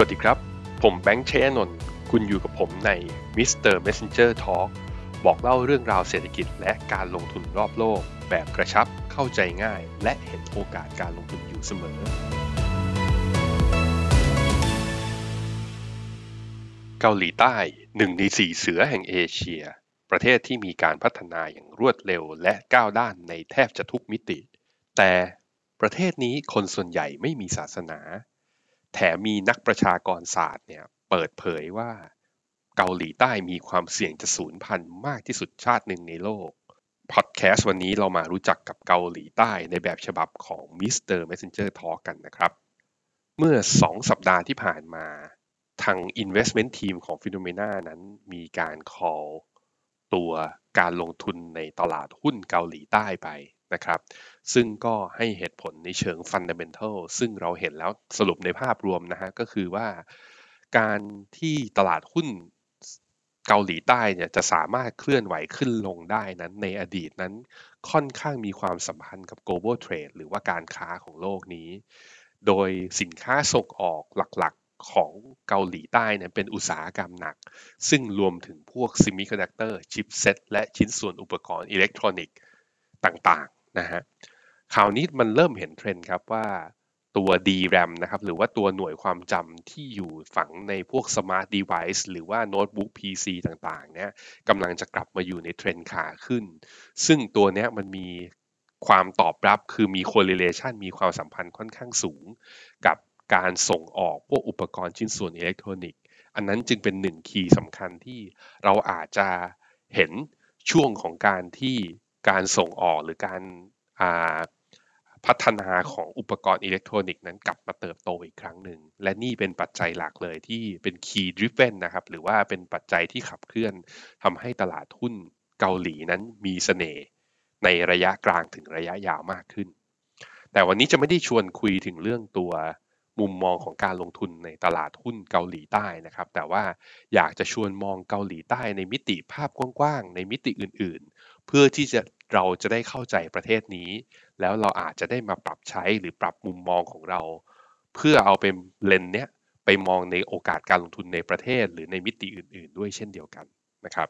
วัสดีครับ ผมแบงค์เชยนนท์คุณอยู่กับผมใน Mr. Messenger Talk บอกเล่าเรื่องราวเศรษฐกิจและการลงทุนรอบโลก แบบกระชับเข้าใจง่าย และเห็นโอกาสการลงทุนอยู่เสมอ เกาหลีใต้หนึ่งในสี่เสือแห่งเอเชีย ประเทศที่มีการพัฒนาอย่างรวดเร็วและก้าวด้านในแทบจะทุกมิติ แต่ประเทศนี้คนส่วนใหญ่ไม่มีศาสนา แถมมีนักประชากรศาสตร์เนี่ยเปิดเผยว่าเกาหลีใต้มีความเสี่ยงจะสูญพันธุ์มากที่สุดชาติหนึ่งในโลก พอดแคสต์วันนี้เรามารู้จักกับเกาหลีใต้ในแบบฉบับของ Mr. Messenger Talk กันนะครับ เมื่อ 2 สัปดาห์ที่ผ่านมา ทาง Investment Team ของ p h e n o m e n a นั้นมีการ call ตัวการลงทุนในตลาดหุ้นเกาหลีใต้ไป นะครับ ซึ่งก็ให้เหตุผลในเชิง Fundamental ซึ่งเราเห็นแล้วสรุปในภาพรวมนะฮะก็คือว่าการที่ตลาดหุ้นเกาหลีใต้เนี่ยจะสามารถเคลื่อนไหวขึ้นลงได้นั้นในอดีตนั้นค่อนข้างมีความสัมพันธ์กับ global trade หรือว่าการค้าของโลกนี้ โดยสินค้าส่งออกหลักๆของเกาหลีใต้เนี่ยเป็นอุตสาหกรรมหนัก ซึ่งรวมถึงพวก semiconductor chipset และชิ้นส่วนอุปกรณ์อิเล็กทรอนิกส์ต่างๆ นะฮะคราวนี้มันเริ่มเห็นเทรนด์ครับว่าตัว DRAM นะครับหรือว่าตัวหน่วยความจำที่อยู่ฝังในพวก Smart Device หรือว่าโน้ตบุ๊ก PC ต่างๆเนี่ยกำลังจะกลับมาอยู่ในเทรนด์ขาขึ้น ซึ่งตัวเนี้ยมันมีความตอบรับคือมี correlation มีความสัมพันธ์ค่อนข้างสูง กับการส่งออกพวกอุปกรณ์ชิ้นส่วนอิเล็กทรอนิกส์ อันนั้นจึงเป็นหนึ่ง key สำคัญที่เราอาจจะเห็นช่วงของการที่ การส่งออกหรือการพัฒนาของอุปกรณ์อิเล็กทรอนิกส์นั้นกลับมาเติบโตอีกครั้งหนึ่ง และนี่เป็นปัจจัยหลักเลยที่เป็น key driven นะครับ หรือว่าเป็นปัจจัยที่ขับเคลื่อนทำให้ตลาดหุ้นเกาหลีนั้นมีเสน่ห์ในระยะกลางถึงระยะยาวมากขึ้น แต่วันนี้จะไม่ได้ชวนคุยถึงเรื่องตัวมุมมองของการลงทุนในตลาดหุ้นเกาหลีใต้นะครับ แต่ว่าอยากจะชวนมองเกาหลีใต้ในมิติภาพกว้างๆ ในมิติอื่นๆ เพื่อที่จะ เราจะได้เข้าใจประเทศนี้ แล้วเราอาจจะได้มาปรับใช้หรือปรับมุมมองของเรา เพื่อเอาเป็นเลนเนี้ยไปมองในโอกาสการลงทุนในประเทศ หรือในมิติอื่น ๆ ด้วยเช่นเดียวกันนะครับ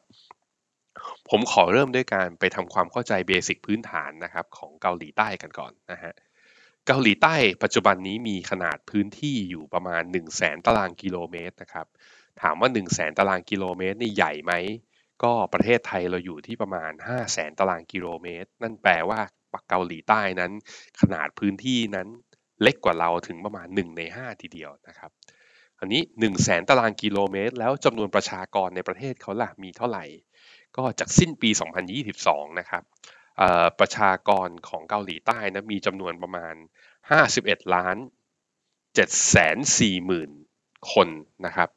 ผมขอเริ่มด้วยการไปทำความเข้าใจเบสิกพื้นฐานนะครับของเกาหลีใต้กันก่อนนะฮะเกาหลีใต้ปัจจุบันนี้มีขนาดพื้นที่อยู่ประมาณ 1 0 0 0 0แสนตารางกิโลเมตรนะครับถามว่า 1 0 0 0 0แสนตารางกิโลเมตรนี่ใหญ่ไหม ก็ประเทศไทยเราอยู่ที่ประมาณ 5 0 0แสนตารางกิโลเมตร นั่นแปลว่าปากเกาหลีใต้นั้น ขนาดพื้นที่นั้นเล็กกว่าเราถึงประมาณ 1 ใน 5 ทีเดียวนะครับ อันนี้ 1 0 0 0 0แสนตารางกิโลเมตร แล้วจำนวนประชากรในประเทศเขาล่ะมีเท่าไหร่ ก็จากสิ้นปี 2022 นะครับประชากรของเกาหลีใต้นะมีจำนวนประมาณ 51 ล้าน7แสน4หมื่นคนนะครับ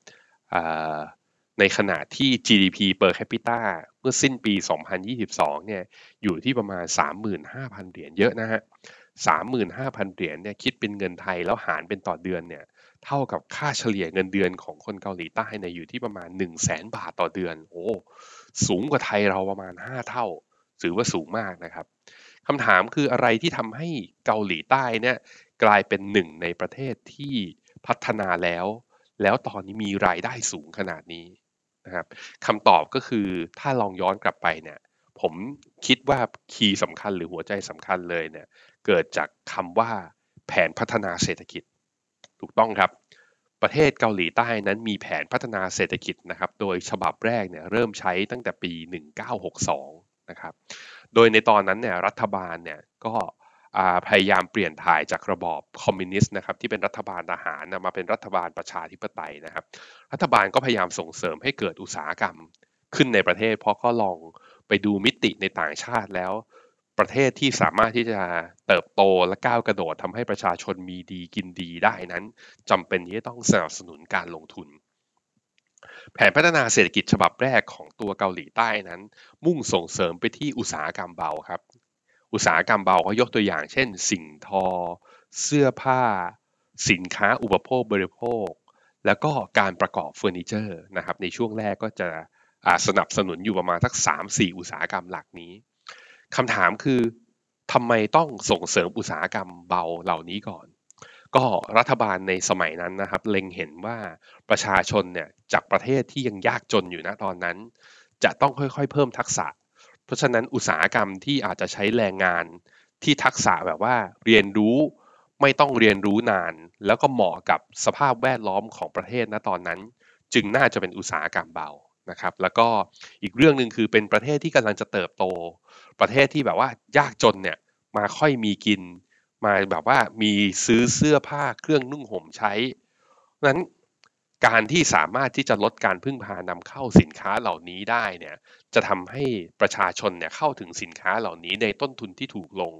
ในขณะที่ GDP per capita เมื่อสิ้นปี 2022 เนี่ยอยู่ที่ประมาณ 35,000 เหรียญเยอะนะฮะ 35,000 เหรียญเนี่ยคิดเป็นเงินไทยแล้วหารเป็นต่อเดือนเนี่ยเท่ากับค่าเฉลี่ยเงินเดือนของคนเกาหลีใต้เนี่ยอยู่ที่ประมาณ 1 0 0 0 0แบาทต่อเดือน โอ้สูงกว่าไทยเราประมาณ 5 เท่า ถือว่าสูงมากนะครับคำถามคืออะไรที่ทำให้เกาหลีใต้เนี่ยกลายเป็นหนึ่งในประเทศที่พัฒนาแล้ว แล้วตอนนี้มีรายได้สูงขนาดนี้ นะครับคำตอบก็คือถ้าลองย้อนกลับไปเนี่ยผมคิดว่าคีย์สำคัญหรือหัวใจสำคัญเลยเนี่ยเกิดจากคำว่าแผนพัฒนาเศรษฐกิจ ถูกต้องครับประเทศเกาหลีใต้นั้นมีแผนพัฒนาเศรษฐกิจนะครับ โดยฉบับแรกเนี่ยเริ่มใช้ตั้งแต่ปี 1962 นะครับ โดยในตอนนั้นเนี่ยรัฐบาลเนี่ยก็ พยายามเปลี่ยนถ่ายจากระบอบคอมมิวนิสต์นะครับที่เป็นรัฐบาลทหารมาเป็นรัฐบาลประชาธิปไตยนะครับ รัฐบาลก็พยายามส่งเสริมให้เกิดอุตสาหกรรมขึ้นในประเทศ เพราะก็ลองไปดูมิติในต่างชาติแล้ว ประเทศที่สามารถที่จะเติบโตและก้าวกระโดดทำให้ประชาชนมีดีกินดีได้นั้นจำเป็นที่จะต้องสนับสนุนการลงทุน แผนพัฒนาเศรษฐกิจฉบับแรกของตัวเกาหลีใต้นั้น มุ่งส่งเสริมไปที่อุตสาหกรรมเบาครับ อุตสาหกรรมเบาเขายกตัวอย่าง เช่น สิ่งทอ เสื้อผ้า สินค้าอุปโภคบริโภค แล้วก็การประกอบเฟอร์นิเจอร์นะครับในช่วงแรกก็จะสนับสนุนอยู่ประมาณสัก 3-4 อุตสาหกรรมหลักนี้คำถามคือทำไมต้องส่งเสริมอุตสาหกรรมเบาเหล่านี้ก่อน ก็รัฐบาลในสมัยนั้นนะครับ เล็งเห็นว่าประชาชนเนี่ยจากประเทศที่ยังยากจนอยู่นะตอนนั้น จะต้องค่อยๆ เพิ่มทักษะ เพราะฉะนั้นอุตสาหกรรมที่อาจจะใช้แรงงานที่ทักษะแบบว่าเรียนรู้ไม่ต้องเรียนรู้นาน แล้วก็เหมาะกับสภาพแวดล้อมของประเทศณตอนนั้น จึงน่าจะเป็นอุตสาหกรรมเบานะครับ แล้วก็อีกเรื่องหนึ่งคือเป็นประเทศที่กำลังจะเติบโต ประเทศที่แบบว่ายากจนเนี่ยมาค่อยมีกิน มาแบบว่ามีซื้อเสื้อผ้าเครื่องนุ่งห่มใช้นั้น การที่สามารถที่จะลดการพึ่งพานำเข้าสินค้าเหล่านี้ได้เนี่ยจะทำให้ประชาชนเนี่ยเข้าถึงสินค้าเหล่านี้ในต้นทุนที่ถูกลง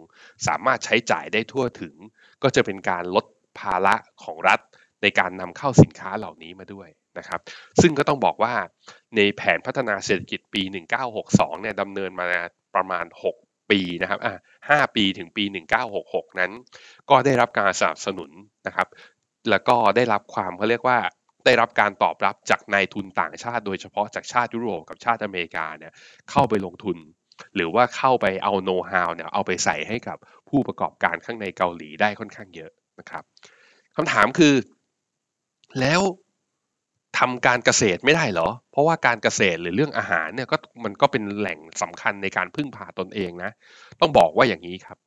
สามารถใช้จ่ายได้ทั่วถึง ก็จะเป็นการลดภาระของรัฐในการนำเข้าสินค้าเหล่านี้มาด้วยนะครับซึ่งก็ต้องบอกว่าในแผนพัฒนาเศรษฐกิจปี 1962เนี่ยดำเนินมาประมาณ 6 ปีนะครับอะ5ปีถึงปี 1966 นั้น ก็ได้รับการสนับสนุนนะครับ แล้วก็ได้รับความเขาเรียกว่า ได้รับการตอบรับจากนายทุนต่างชาติ โดยเฉพาะจากชาติยุโรปกับชาติอเมริกาเนี่ยเข้าไปลงทุน หรือว่าเข้าไปเอาโน้ตฮาวเนี่ยเอาไปใส่ให้กับผู้ประกอบการข้างในเกาหลีได้ค่อนข้างเยอะนะครับคำถามคือ แล้วทำการเกษตรไม่ได้เหรอ เพราะว่าการเกษตรหรือเรื่องอาหารเนี่ยก็มันก็เป็นแหล่งสำคัญในการพึ่งพาตนเองนะ ต้องบอกว่าอย่างนี้ครับ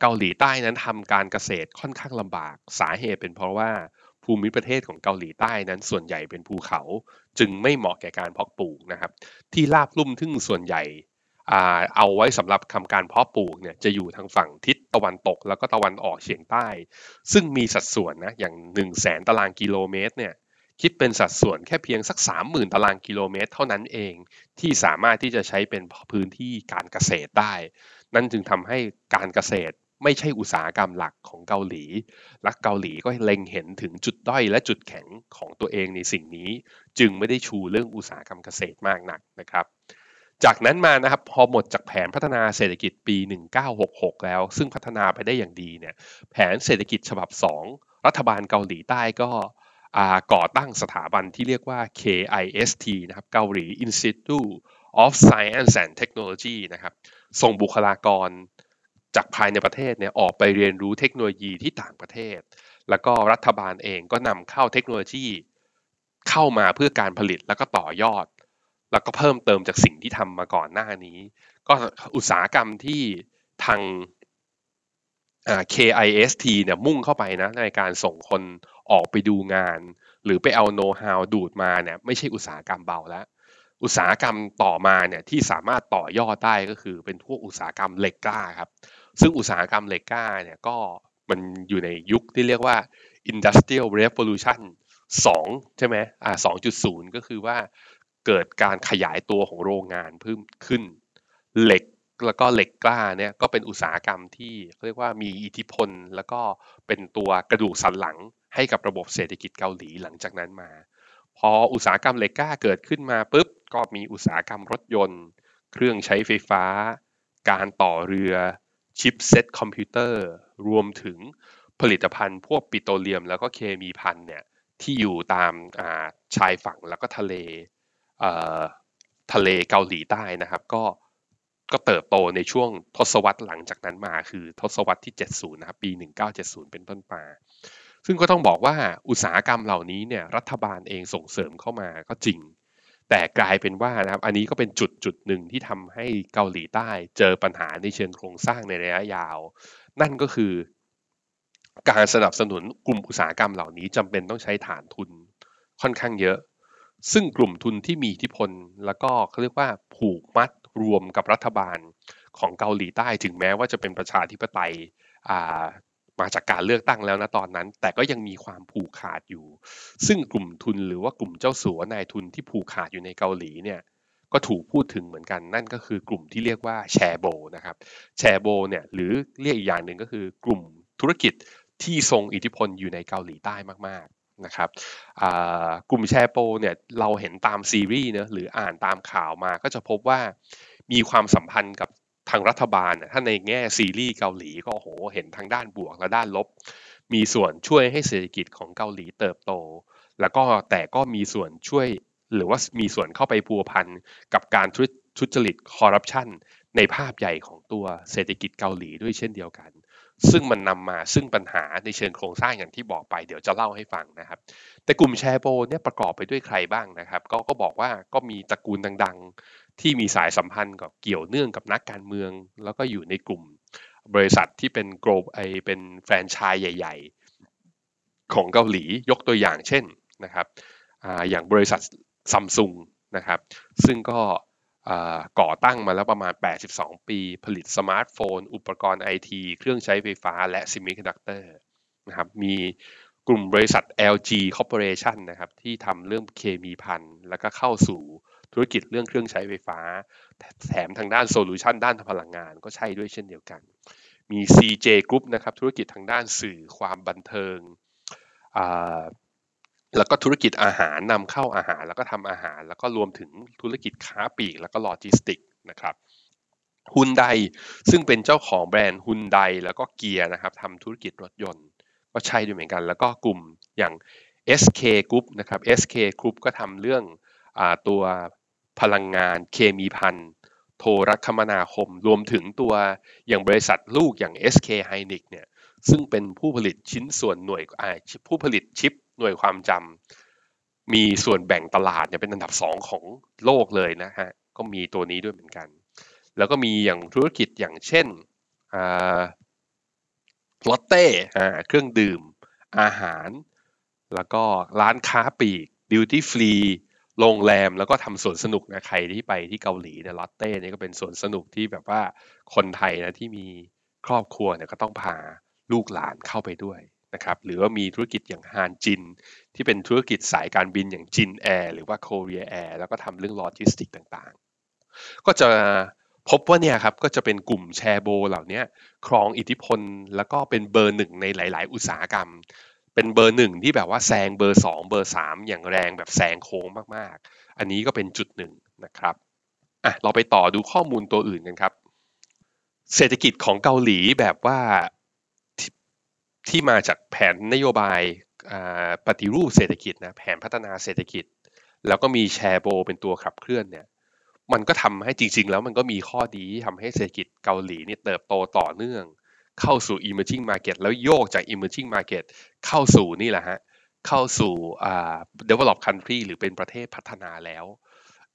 เกาหลีใต้นั้นทำการเกษตรค่อนข้างลำบาก สาเหตุเป็นเพราะว่า ภูมิประเทศของเกาหลีใต้นั้นส่วนใหญ่เป็นภูเขา จึงไม่เหมาะแก่การเพาะปลูกนะครับ ที่ราบลุ่มทึ่งส่วนใหญ่เอาไว้สำหรับทำการเพาะปลูกเนี่ยจะอยู่ทางฝั่งทิศตะวันตก แล้วก็ตะวันออกเฉียงใต้ ซึ่งมีสัดส่วนนะอย่าง1 0 0 0 0แสนตารางกิโลเมตรเนี่ยคิดเป็นสัดส่วนแค่เพียงสัก 30,000 ตารางกิโลเมตร เท่านั้นเองที่สามารถที่จะใช้เป็นพื้นที่การเกษตรได้ นั่นจึงทำให้การเกษตร ไม่ใช่อุตสาหกรรมหลักของเกาหลีและเกาหลีก็เล็งเห็นถึงจุดด้อยและจุดแข็งของตัวเองในสิ่งนี้ จึงไม่ได้ชูเรื่องอุตสาหกรรมเกษตรมากนักนะครับ จากนั้นมานะครับพอหมดจากแผนพัฒนาเศรษฐกิจปี 1966 แล้ว ซึ่งพัฒนาไปได้อย่างดีเนี่ยแผนเศรษฐกิจฉบับ 2 รัฐบาลเกาหลีใต้ก็ก่อตั้งสถาบันที่เรียกว่า KIST นะครับเกาหลี Institute of Science and Technology นะครับส่งบุคลากร จากภายในประเทศเนี่ยออกไปเรียนรู้เทคโนโลยีที่ต่างประเทศ แล้วก็รัฐบาลเองก็นำเข้าเทคโนโลยีเข้ามาเพื่อการผลิตแล้วก็ต่อยอด แล้วก็เพิ่มเติมจากสิ่งที่ทำมาก่อนหน้านี้ ก็อุตสาหกรรมที่ทาง KIST เนี่ยมุ่งเข้าไปนะในการส่งคนออกไปดูงาน หรือไปเอาโน้ตฮาวดูดมาเนี่ยไม่ใช่อุตสาหกรรมเบาแล้วอุตสาหกรรมต่อมาเนี่ยที่สามารถต่อยอดได้ก็คือเป็นพวกอุตสาหกรรมเหล็กกล้าครับ ซึ่งอุตสาหกรรมเหล็กกล้าเนี่ยก็มันอยู่ในยุคที่เรียกว่า industrial revolution 2 ใช่ไหมอ่า2.0 ก็คือว่าเกิดการขยายตัวของโรงงานเพิ่มขึ้น เหล็กแล้วก็เหล็กกล้าเนี่ยก็เป็นอุตสาหกรรมที่เรียกว่ามีอิทธิพล แล้วก็เป็นตัวกระดูกสันหลังให้กับระบบเศรษฐกิจเกาหลีหลังจากนั้นมา พออุตสาหกรรมเหล็กกล้าเกิดขึ้นมาปุ๊บก็มีอุตสาหกรรมรถยนต์ เครื่องใช้ไฟฟ้า การต่อเรือ chipset คอมพิวเตอร์รวมถึงผลิตภัณฑ์พวกปิโตรเลียมแล้วก็เคมีพันเนี่ยที่อยู่ตามชายฝั่งแล้วก็ทะเลทะเลเกาหลีใต้นะครับ ก็ก็เติบโตในช่วงทศวรรษหลังจากนั้นมาคือทศวรรษที่ 70 นะครับ ปี 1970 เป็นต้นมาซึ่งก็ต้องบอกว่าอุตสาหกรรมเหล่านี้เนี่ยรัฐบาลเองส่งเสริมเข้ามาก็จริง แต่กลายเป็นว่านะครับอันนี้ก็เป็นจุดจุดหนึ่งที่ทำให้เกาหลีใต้เจอปัญหาในเชิงโครงสร้างในระยะยาว นั่นก็คือ การสนับสนุนกลุ่มอุตสาหกรรมเหล่านี้จำเป็นต้องใช้ฐานทุนค่อนข้างเยอะ ซึ่งกลุ่มทุนที่มีอิทธิพล แล้วก็เขาเรียกว่าผูกมัดรวมกับรัฐบาลของเกาหลีใต้ถึงแม้ว่าจะเป็นประชาธิปไตย มาจากการเลือกตั้งแล้วนะตอนนั้น แต่ก็ยังมีความผูกขาดอยู่ ซึ่งกลุ่มทุนหรือว่ากลุ่มเจ้าสัวนายทุนที่ผูกขาดอยู่ในเกาหลีเนี่ยก็ถูกพูดถึงเหมือนกันนั่นก็คือกลุ่มที่เรียกว่าแชร์โบนะครับแชร์โบเนี่ยหรือเรียกอีกอย่างหนึ่งก็คือกลุ่มธุรกิจที่ทรงอิทธิพลอยู่ในเกาหลีใต้มากๆนะครับกลุ่มแชร์โบเนี่ยเราเห็นตามซีรีส์เนะหรืออ่านตามข่าวมาก็จะพบว่ามีความสัมพันธ์กับ ทางรัฐบาลถ้าในแง่ซีรีส์เกาหลีก็โหเห็นทางด้านบวกและด้านลบ มีส่วนช่วยให้เศรษฐกิจของเกาหลีเติบโต แล้วก็แต่ก็มีส่วนช่วย หรือว่ามีส่วนเข้าไปพัวพันกับการทุจริตคอร์รัปชันในภาพใหญ่ของตัวเศรษฐกิจเกาหลีด้วยเช่นเดียวกัน ซึ่งมันนำมาซึ่งปัญหาในเชิงโครงสร้างอย่างที่บอกไปเดี๋ยวจะเล่าให้ฟังนะครับ แต่กลุ่มแชร์โบเนี่ยประกอบไปด้วยใครบ้างนะครับ ก็ก็บอกว่าก็มีตระกูลดังๆ ที่มีสายสัมพันธ์กับเกี่ยวเนื่องกับนักการเมือง แล้วก็อยู่ในกลุ่มบริษัทที่เป็นโกลไอเป็นแฟรนไชส์ใหญ่ ๆ ของเกาหลียกตัวอย่างเช่นนะครับอย่างบริษัทซัมซุงนะครับ ซึ่งก็ ก่อตั้งมาแล้วประมาณ 82 ปี ผลิตสมาร์ทโฟน อุปกรณ์ไอทีเครื่องใช้ไฟฟ้าและ semiconductor นะครับมีกลุ่มบริษัท LG Corporation นะครับที่ทำเรื่องเคมีภัณฑ์แล้วก็เข้าสู่ธุรกิจเรื่องเครื่องใช้ไฟฟ้า แถมทางด้าน solution ด้านพลังงานก็ใช่ด้วยเช่นเดียวกัน มี CJ Group นะครับธุรกิจทางด้านสื่อความบันเทิง แล้วก็ธุรกิจอาหารนำเข้าอาหารแล้วก็ทำอาหาร แล้วก็รวมถึงธุรกิจค้าปลีกแล้วก็โลจิสติกนะครับฮุนไดซึ่งเป็นเจ้าของแบรนด์ฮุนไดแล้วก็ Kia นะครับทำธุรกิจรถยนต์ ก็ใช่ด้วยเหมือนกัน แล้วก็กลุ่มอย่าง SK Group นะครับ SK Group ก็ทำเรื่องอตัวพลังงานเคมีพันโทรคมนาคม รวมถึงตัวอย่างบริษัทลูกอย่าง SK Hynix เนี่ยซึ่งเป็นผู้ผลิตชิ้นส่วนหน่วยผู้ผลิตชิป หน่วยความจำมีส่วนแบ่งตลาดเนี่ยเป็นอันดับสองของโลกเลยนะฮะก็มีตัวนี้ด้วยเหมือนกัน แล้วก็มีอย่างธุรกิจอย่างเช่นลอตเต้เครื่องดื่ม อาหาร แล้วก็ร้านค้าปลีก duty free โรงแรมแล้วก็ทำสวนสนุกนะใครที่ไปที่เกาหลีเนี่ย Lotte นี่ก็เป็นสวนสนุกที่แบบว่าคนไทยนะที่มีครอบครัวเนี่ยก็ต้องพาลูกหลานเข้าไปด้วย นะครับหรือว่ามีธุรกิจอย่างฮานจิน ที่เป็นธุรกิจสายการบินอย่าง Jin Air หรือว่า Korean Air แล้วก็ทำเรื่องโลจิสติกต่างๆ ก็จะพบว่าเนี่ยครับก็จะเป็นกลุ่มแชโบลเหล่านี้ครองอิทธิพล แล้วก็เป็นเบอร์หนึ่งในหลาย ๆ อุตสาหกรรม เป็นเบอร์หนึ่งที่แบบว่าแซงเบอร์สองเบอร์สามอย่างแรงแบบแซงโค้งมากๆ อันนี้ก็เป็นจุดหนึ่งนะครับอะเราไปต่อดูข้อมูลตัวอื่นกันครับ เศรษฐกิจของเกาหลีแบบว่า ที่มาจากแผนนโยบายปฏิรูปเศรษฐกิจนะแผนพัฒนาเศรษฐกิจ แล้วก็มีแชร์โบเป็นตัวขับเคลื่อนเนี่ยมันก็ทำให้จริง ๆ แล้วมันก็มีข้อดีทำให้เศรษฐกิจเกาหลีนี่เติบโตต่อเนื่อง เข้าสู่ emerging market แล้วโยกจาก emerging market เข้าสู่นี่แหละฮะเข้าสู่ develop country หรือเป็นประเทศพัฒนาแล้ว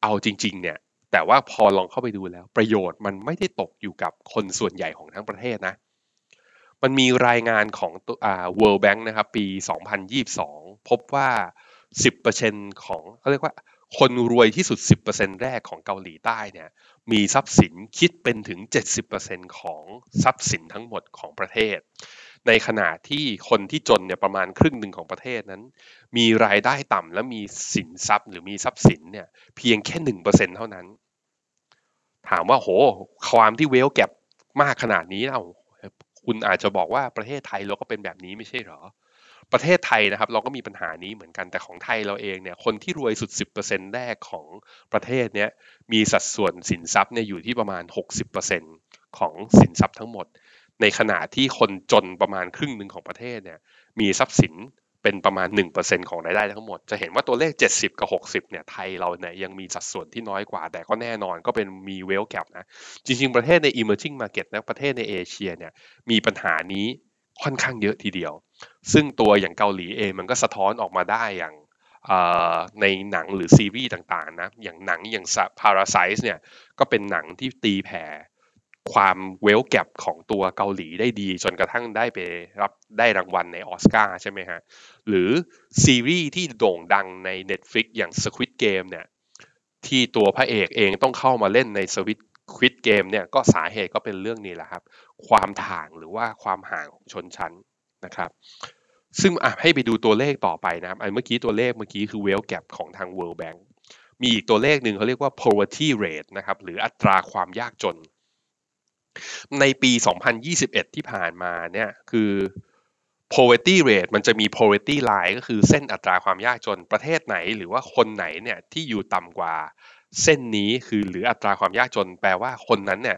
เอาจริง ๆ เนี่ยแต่ว่าพอลองเข้าไปดูแล้ว ประโยชน์มันไม่ได้ตกอยู่กับคนส่วนใหญ่ของทั้งประเทศนะ มันมีรายงานของอ่า World Bank นะครับ ปี 2022 พบว่า 10%ของเขาเรียกว่าคนรวยที่สุด 10%แรกของเกาหลีใต้เนี่ยมีทรัพย์สินคิดเป็นถึง 70%ของทรัพย์สินทั้งหมดของประเทศ ในขณะที่คนที่จนเนี่ยประมาณครึ่งหนึ่งของประเทศนั้น มีรายได้ต่ำและมีสินทรัพย์หรือมีทรัพย์สินเนี่ยเพียงแค่ 1%เท่านั้น ถามว่าโห ความที่เวลแก็บมากขนาดนี้เรา คุณอาจจะบอกว่าประเทศไทยเราก็เป็นแบบนี้ไม่ใช่หรอ ประเทศไทยนะครับ เราก็มีปัญหานี้เหมือนกันแต่ของไทยเราเองเนี่ยคนที่รวยสุด 10%แรกของประเทศเนี้ยมีสัดส่วนสินทรัพย์เนี่ยอยู่ที่ประมาณ 60%ของสินทรัพย์ทั้งหมด ในขณะที่คนจนประมาณครึ่งหนึ่งของประเทศเนี่ยมีทรัพย์สิน เป็นประมาณ 1%ของรายได้ทั้งหมด จะเห็นว่าตัวเลข 70 กับ 60 เนี่ย ไทยเราเนี่ยยังมีสัดส่วนที่น้อยกว่า แต่ก็แน่นอนก็เป็นมีเวลแกรนะ จริง ๆ ประเทศใน emerging market นะประเทศในเอเชียเนี่ย มีปัญหานี้ค่อนข้างเยอะทีเดียว ซึ่งตัวอย่างเกาหลีเองมันก็สะท้อนออกมาได้อย่างในหนังหรือซีรีส์ต่างๆนะ อย่างหนังอย่าง Parasite เนี่ย ก็เป็นหนังที่ตีแผ่ ความเวลแกรของตัวเกาหลีได้ดี จนกระทั่งได้ไปรับได้รางวัลในออสการ์ใช่ไหมฮะ หรือซีรีส์ที่โด่งดังใน Netflix อย่าง Squid Game เนี่ยที่ตัวพระเอกเองต้องเข้ามาเล่นใน Squid Squid Game เนี่ยก็สาเหตุก็เป็นเรื่องนี้แหละครับ ความถ่างหรือว่าความห่างของชนชั้นนะครับ ซึ่งอะให้ไปดูตัวเลขต่อไปนะครับไอ้เมื่อกี้ตัวเลขเมื่อกี้คือเวลแกรของทาง World Bank มีอีกตัวเลขหนึ่งเขาเรียกว่า poverty rate นะครับหรืออัตราความยากจน ในปี 2021 ที่ผ่านมาเนี่ยคือ poverty rate มันจะมี poverty line ก็คือเส้นอัตราความยากจนประเทศไหน หรือว่าคนไหนเนี่ยที่อยู่ต่ำกว่าเส้นนี้คือหรืออัตราความยากจน แปลว่าคนนั้นเนี่ย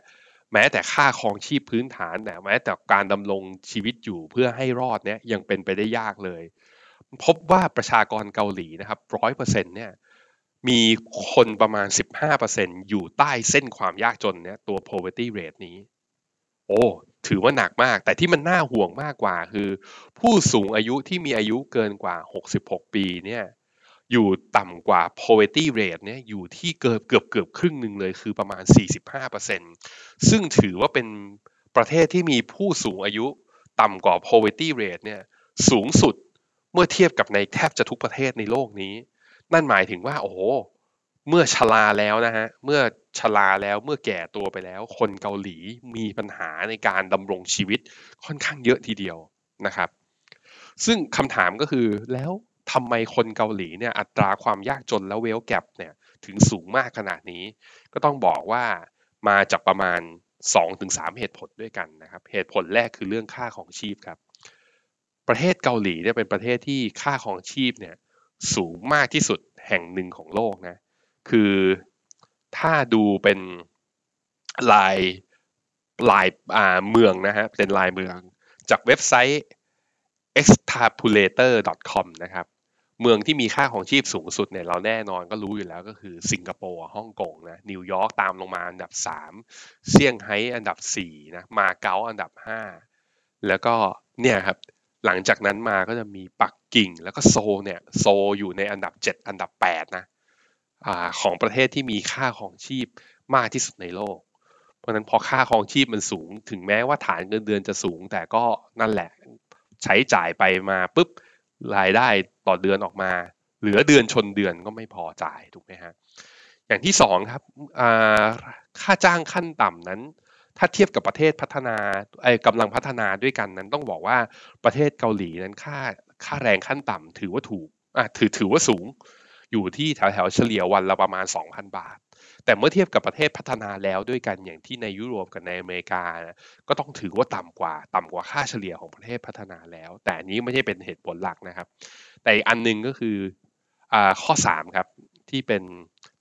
แม้แต่ค่าครองชีพพื้นฐานเนี่ยแม้แต่การดำรงชีวิตอยู่เพื่อให้รอดเนี่ยยังเป็นไปได้ยากเลย พบว่าประชากรเกาหลีนะครับร้อยเปอร์เซ็นต์เนี่ย มีคนประมาณ 15%อยู่ใต้เส้นความยากจนเนี่ยตัว poverty rate นี้ โอ้ ถือว่าหนักมาก แต่ที่มันน่าห่วงมากกว่าคือ ผู้สูงอายุที่มีอายุเกินกว่า 66 ปีเนี่ยอยู่ต่ำกว่า poverty rate เนี่ยอยู่ที่เกือบเกือบเกือบครึ่งหนึ่งเลยคือประมาณ 45%ซึ่งถือว่าเป็นประเทศที่มีผู้สูงอายุต่ำกว่า poverty rate เนี่ยสูงสุดเมื่อเทียบกับในแทบจะทุกประเทศในโลกนี้ นั่นหมายถึงว่า โอ้โหเมื่อชราแล้วนะฮะเมื่อชราแล้วเมื่อแก่ตัวไปแล้ว คนเกาหลีมีปัญหาในการดำรงชีวิตค่อนข้างเยอะทีเดียวนะครับ ซึ่งคำถามก็คือแล้วทำไมคนเกาหลีเนี่ยอัตราความยากจนและเวลแกปเนี่ยถึงสูงมากขนาดนี้ ก็ต้องบอกว่ามาจากประมาณ 2-3 เหตุผลด้วยกันนะครับ เหตุผลแรกคือเรื่องค่าของชีพครับ ประเทศเกาหลีเนี่ยเป็นประเทศที่ค่าของชีพเนี่ย สูงมากที่สุดแห่งหนึ่งของโลกนะ คือถ้าดูเป็นลายลายอ่าเมืองนะฮะเป็นลายเมือง จากเว็บไซต์ extrapolator.com นะครับ เมืองที่มีค่าของชีพสูงสุดเนี่ยเราแน่นอนก็รู้อยู่แล้วก็คือสิงคโปร์ฮ่องกงนะนิวยอร์กตามลงมาอันดับ 3 เซี่ยงไฮ้อันดับ 4 นะมาเก๊าอันดับ 5 แล้วก็เนี่ยครับ หลังจากนั้นมาก็จะมีปักกิ่งแล้วก็โซเนี่ยโซอยู่ในอันดับ 7 อันดับ8นะอาของประเทศที่มีค่าของชีพมากที่สุดในโลก เพราะฉะนั้นพอค่าของชีพมันสูง ถึงแม้ว่าฐานเงินเดือนจะสูง แต่ก็นั่นแหละ ใช้จ่ายไปมาปุ๊บรายได้ต่อเดือนออกมา เหลือเดือนชนเดือนก็ไม่พอจ่ายถูกไหมฮะอย่างที่สองครับค่าจ้างขั้นต่ำนั้น ถ้าเทียบกับประเทศพัฒนาไอ้กำลังพัฒนาด้วยกันนั้นต้องบอกว่าประเทศเกาหลีนั้นค่าค่าแรงขั้นต่ำถือว่าถูกอะถือถือว่าสูง อยู่ที่แถวแถวเฉลี่ยวันละประมาณ 2,000 บาท แต่เมื่อเทียบกับประเทศพัฒนาแล้วด้วยกันอย่างที่ในยุโรปกับในอเมริกานะก็ต้องถือว่าต่ำกว่า ต่ำกว่าค่าเฉลี่ยของประเทศพัฒนาแล้ว แต่นี้ไม่ใช่เป็นเหตุผลหลักนะครับ แต่อีกอันนึงก็คืออข้อ 3 ครับที่เป็น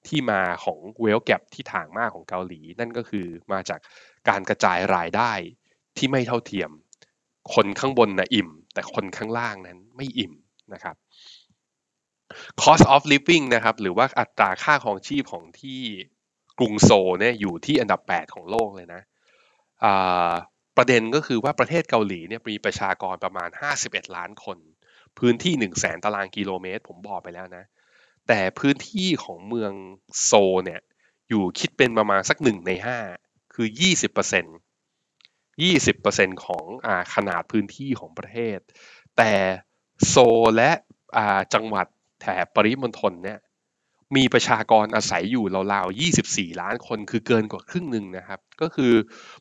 ที่มาของเวลแกรที่ถ่างมากของเกาหลี นั่นก็คือมาจาก การกระจายรายได้ที่ไม่เท่าเทียม คนข้างบนนะอิ่ม แต่คนข้างล่างนั้นไม่อิ่มนะครับ cost of living นะครับ หรือว่าอัตราค่าของชีพของที่กรุงโซเนี่ยอยู่ที่อันดับ 8 ของโลกเลยนะประเด็นก็คือว่าประเทศเกาหลีเนี่ยมีประชากรประมาณ 51 ล้านคน พื้นที่ 1 0 0 0 0แสนตารางกิโลเมตร ผมบอกไปแล้วนะ แต่พื้นที่ของเมืองโซเนี่ยอยู่คิดเป็นประมาณสักหนึ่งใน5 คือ 20% 20%ของอขนาดพื้นที่ของประเทศ แต่โซและจังหวัดแถบปริมณฑลเนี่ยมีประชากรอาศัยอยู่ราวๆ 24 ล้านคน คือเกินกว่าครึ่งหนึ่งนะครับ ก็คือ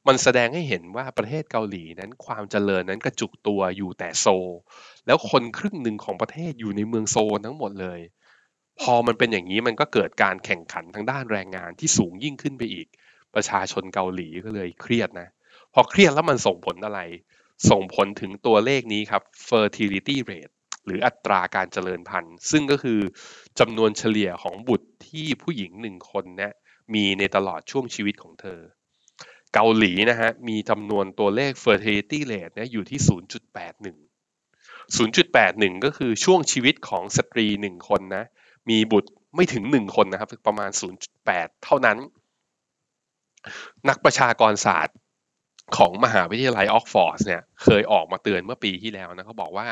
มันแสดงให้เห็นว่าประเทศเกาหลีนั้นความเจริญนั้นกระจุกตัวอยู่แต่โซ แล้วคนครึ่งหนึ่งของประเทศอยู่ในเมืองโซทั้งหมดเลย พอมันเป็นอย่างนี้มันก็เกิดการแข่งขันทางด้านแรงงานที่สูงยิ่งขึ้นไปอีก ประชาชนเกาหลีก็เลยเครียดนะ พอเครียดแล้วมันส่งผลอะไร ส่งผลถึงตัวเลขนี้ครับ fertility rate หรืออัตราการเจริญพันธุ์ ซึ่งก็คือจำนวนเฉลี่ยของบุตรที่ผู้หญิงหนึ่งคนเนี่ยมีในตลอดช่วงชีวิตของเธอ เกาหลีนะฮะมีจำนวนตัวเลข fertility rate เนี่ยอยู่ที่ 0.81 0.81 ก็คือช่วงชีวิตของสตรีหนึ่งคนนะ มีบุตรไม่ถึงหนึ่งคนนะครับ ประมาณ 0.8 เท่านั้น นักประชากรศาสตร์ของมหาวิทยาลัยออกฟอร์ดเนี่ยเคยออกมาเตือนเมื่อปีที่แล้วนะเขาบอกว่า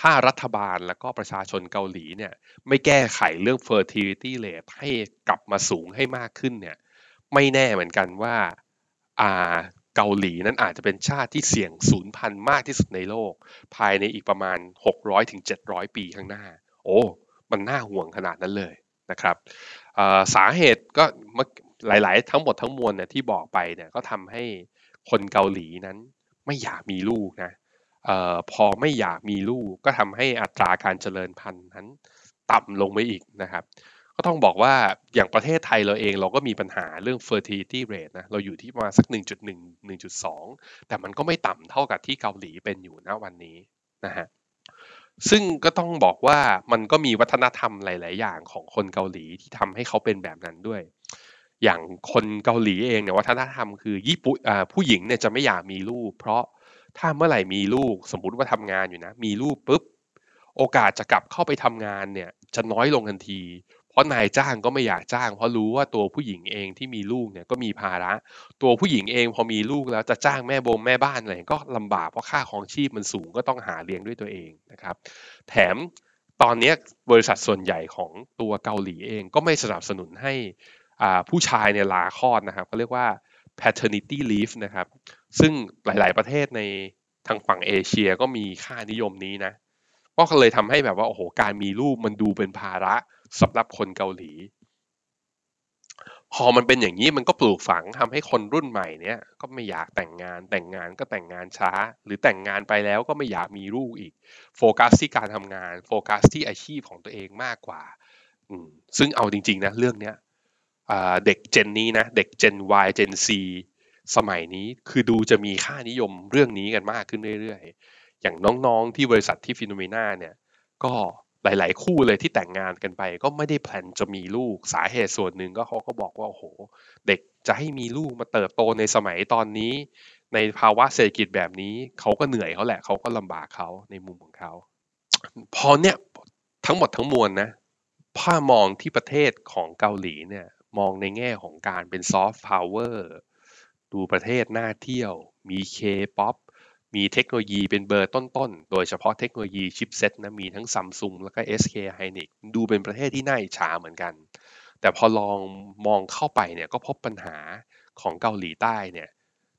ถ้ารัฐบาลแล้วก็ประชาชนเกาหลีเนี่ยไม่แก้ไขเรื่อง fertility rate ให้กลับมาสูงให้มากขึ้นเนี่ยไม่แน่เหมือนกันว่าอ่าเกาหลีนั้นอาจจะเป็นชาติที่เสี่ยงสูญพันมากที่สุดในโลก ภายในอีกประมาณ 600-700ถึงปีข้างหน้า โอ้ มันน่าห่วงขนาดนั้นเลยนะครับสาเหตุก็ หลาย ๆ ทั้งหมดทั้งมวลเนี่ยที่บอกไปเนี่ยก็ทำให้คนเกาหลีนั้นไม่อยากมีลูกนะออพอไม่อยากมีลูกก็ทำให้อัตราการเจริญพันธุ์นั้น ต่ำลงไปอีกนะครับ ก็ต้องบอกว่าอย่างประเทศไทยเราเองเราก็มีปัญหาเรื่อง fertility rate นะเราอยู่ที่ประมาณสัก 1.1 1.2 แต่มันก็ไม่ต่ำเท่ากับที่เกาหลีเป็นอยู่ณวันนี้นะฮะซึ่งก็ต้องบอกว่ามันก็มีวัฒนธรรมหลาย ๆ อย่างของคนเกาหลีที่ทำให้เขาเป็นแบบนั้นด้วย อย่างคนเกาหลีเองเนี่ยวัฒนธรรมคือญี่ปุ่นผู้หญิงเนี่ยจะไม่อยากมีลูก เพราะถ้าเมื่อไหร่มีลูกสมมติว่าทำงานอยู่นะ มีลูกปุ๊บโอกาสจะกลับเข้าไปทำงานเนี่ยจะน้อยลงทันที เพราะนายจ้างก็ไม่อยากจ้าง เพราะรู้ว่าตัวผู้หญิงเองที่มีลูกเนี่ยก็มีภาระ ตัวผู้หญิงเองพอมีลูกแล้วจะจ้างแม่บงแม่บ้านอะไรก็ลำบากเพราะค่าของชีพมันสูงก็ต้องหาเลี้ยงด้วยตัวเองนะครับ แถมตอนนี้บริษัทส่วนใหญ่ของตัวเกาหลีเองก็ไม่สนับสนุนให้ ผู้ชายเนี่ยลาคลอดนะครับเขาเรียกว่า paternity leave นะครับ ซึ่งหลาย ๆประเทศในทางฝั่งเอเชียก็มีค่านิยมนี้นะ ก็เลยทำให้แบบว่าโอ้โหการมีลูกมันดูเป็นภาระสำหรับคนเกาหลี พอมันเป็นอย่างนี้มันก็ปลูกฝังทำให้คนรุ่นใหม่เนี้ยก็ไม่อยากแต่งงานแต่งงานก็แต่งงานช้า หรือแต่งงานไปแล้วก็ไม่อยากมีลูกอีก โฟกัสที่การทำงาน โฟกัสที่อาชีพของตัวเองมากกว่าซึ่งเอาจริงๆนะเรื่องเนี้ย เด็กเจนนี้นะ เด็กเจน Y เจน C สมัยนี้คือดูจะมีค่านิยมเรื่องนี้กันมากขึ้นเรื่อยๆ อย่างน้องๆที่บริษัทที่ฟิโนเมนาเนี่ย ก็หลายๆ คู่เลยที่แต่งงานกันไป ก็ไม่ได้แพลนจะมีลูกสาเหตุส่วนหนึ่งก็เขาก็บอกว่าโอ้โห เด็กจะให้มีลูกมาเติบโตในสมัยตอนนี้ ในภาวะเศรษฐกิจแบบนี้เขาก็เหนื่อยเขาแหละเขาก็ลำบากเขาในมุมของเขาพอเนี่ยทั้งหมดทั้งมวลนะถ้ามองที่ประเทศของเกาหลีเนี่ยมองในแง่ของการเป็น soft power ดูประเทศน่าเที่ยว มีเคป๊อปมีเทคโนโลยีเป็นเบอร์ต้นๆ โดยเฉพาะเทคโนโลยี chipset นะมีทั้งซัมซุงแล้วก็ SK Hynix ดูเป็นประเทศที่น่าอิจฉาเหมือนกัน แต่พอลองมองเข้าไปเนี่ยก็พบปัญหาของเกาหลีใต้เนี่ย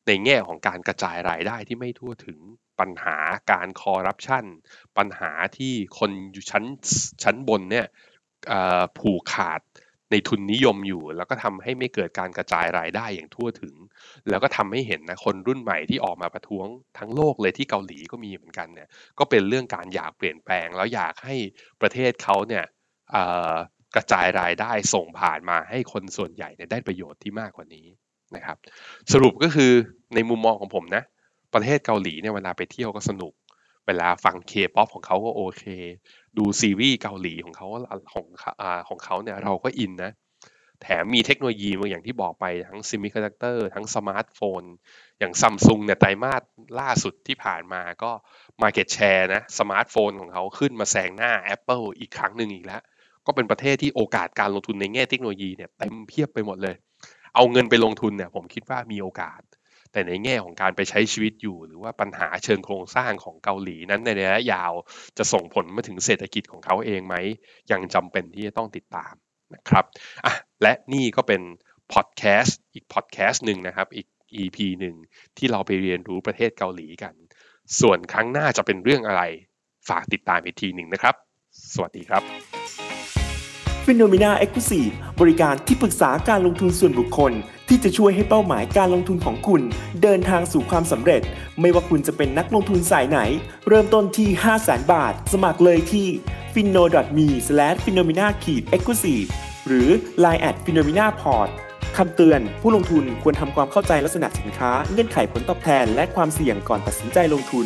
ในแง่ของการกระจายรายได้ที่ไม่ทั่วถึงปัญหาการคอร์รัปชันปัญหาที่คนอยู่ชั้นชั้นบนเนี่ยผูกขาด ในทุนนิยมอยู่ แล้วก็ทำให้ไม่เกิดการกระจายรายได้อย่างทั่วถึง แล้วก็ทำให้เห็นนะคนรุ่นใหม่ที่ออกมาประท้วงทั้งโลกเลยที่เกาหลีก็มีเหมือนกันเนี่ยก็เป็นเรื่องการอยากเปลี่ยนแปลง แล้วอยากให้ประเทศเขาเนี่ยกระจายรายได้ส่งผ่านมาให้คนส่วนใหญ่ได้ประโยชน์ที่มากกว่านี้นะครับ สรุปก็คือในมุมมองของผมนะประเทศเกาหลีเนี่ยเวลาไปเที่ยวก็สนุก เวลาฟังเคป๊อปของเขาก็โอเค ดูซีรีส์เกาหลีของเขาของอ่าของเขาเนี่ยเราก็อินนะ แถมมีเทคโนโลยีมาอย่างที่บอกไปทั้ง semiconductor ทั้งสมาร์ทโฟน อย่างซัมซุงเนี่ยไตรมาสล่าสุดที่ผ่านมาก็ Market Share นะสมาร์ทโฟนของเขาขึ้นมาแซงหน้า Apple อีกครั้งหนึ่งอีกแล้ว ก็เป็นประเทศที่โอกาสการลงทุนในแง่เทคโนโลยีเนี่ยเต็มเพียบไปหมดเลย เอาเงินไปลงทุนเนี่ยผมคิดว่ามีโอกาส แต่ในแง่ของการไปใช้ชีวิตอยู่ หรือว่าปัญหาเชิงโครงสร้างของเกาหลีนั้นในระยะยาวจะส่งผลมาถึงเศรษฐกิจของเขาเองไหม ยังจำเป็นที่จะต้องติดตามนะครับอะและนี่ก็เป็นพอดแคสต์อีกพอดแคสต์หนึ่งนะครับ อีก EP หนึ่งที่เราไปเรียนรู้ประเทศเกาหลีกัน ส่วนครั้งหน้าจะเป็นเรื่องอะไร ฝากติดตามอีกทีหนึ่งนะครับ สวัสดีครับฟิโนเมนาเอ็กซ์คลูซีฟบริการที่ปรึกษาการลงทุนส่วนบุคคล ที่จะช่วยให้เป้าหมายการลงทุนของคุณ เดินทางสู่ความสำเร็จ ไม่ว่าคุณจะเป็นนักลงทุนสายไหน เริ่มต้นที่ 5 0 0 0 0 0 บาท สมัครเลยที่ f i n o m e p h e n o m e n a e x c l u s i v e หรือ line at p h e n o m e n a p o r t คำเตือน ผู้ลงทุนควรทำความเข้าใจลักษณะสินค้า เงื่อนไขผลตอบแทน และความเสี่ยงก่อนตัดสินใจลงทุน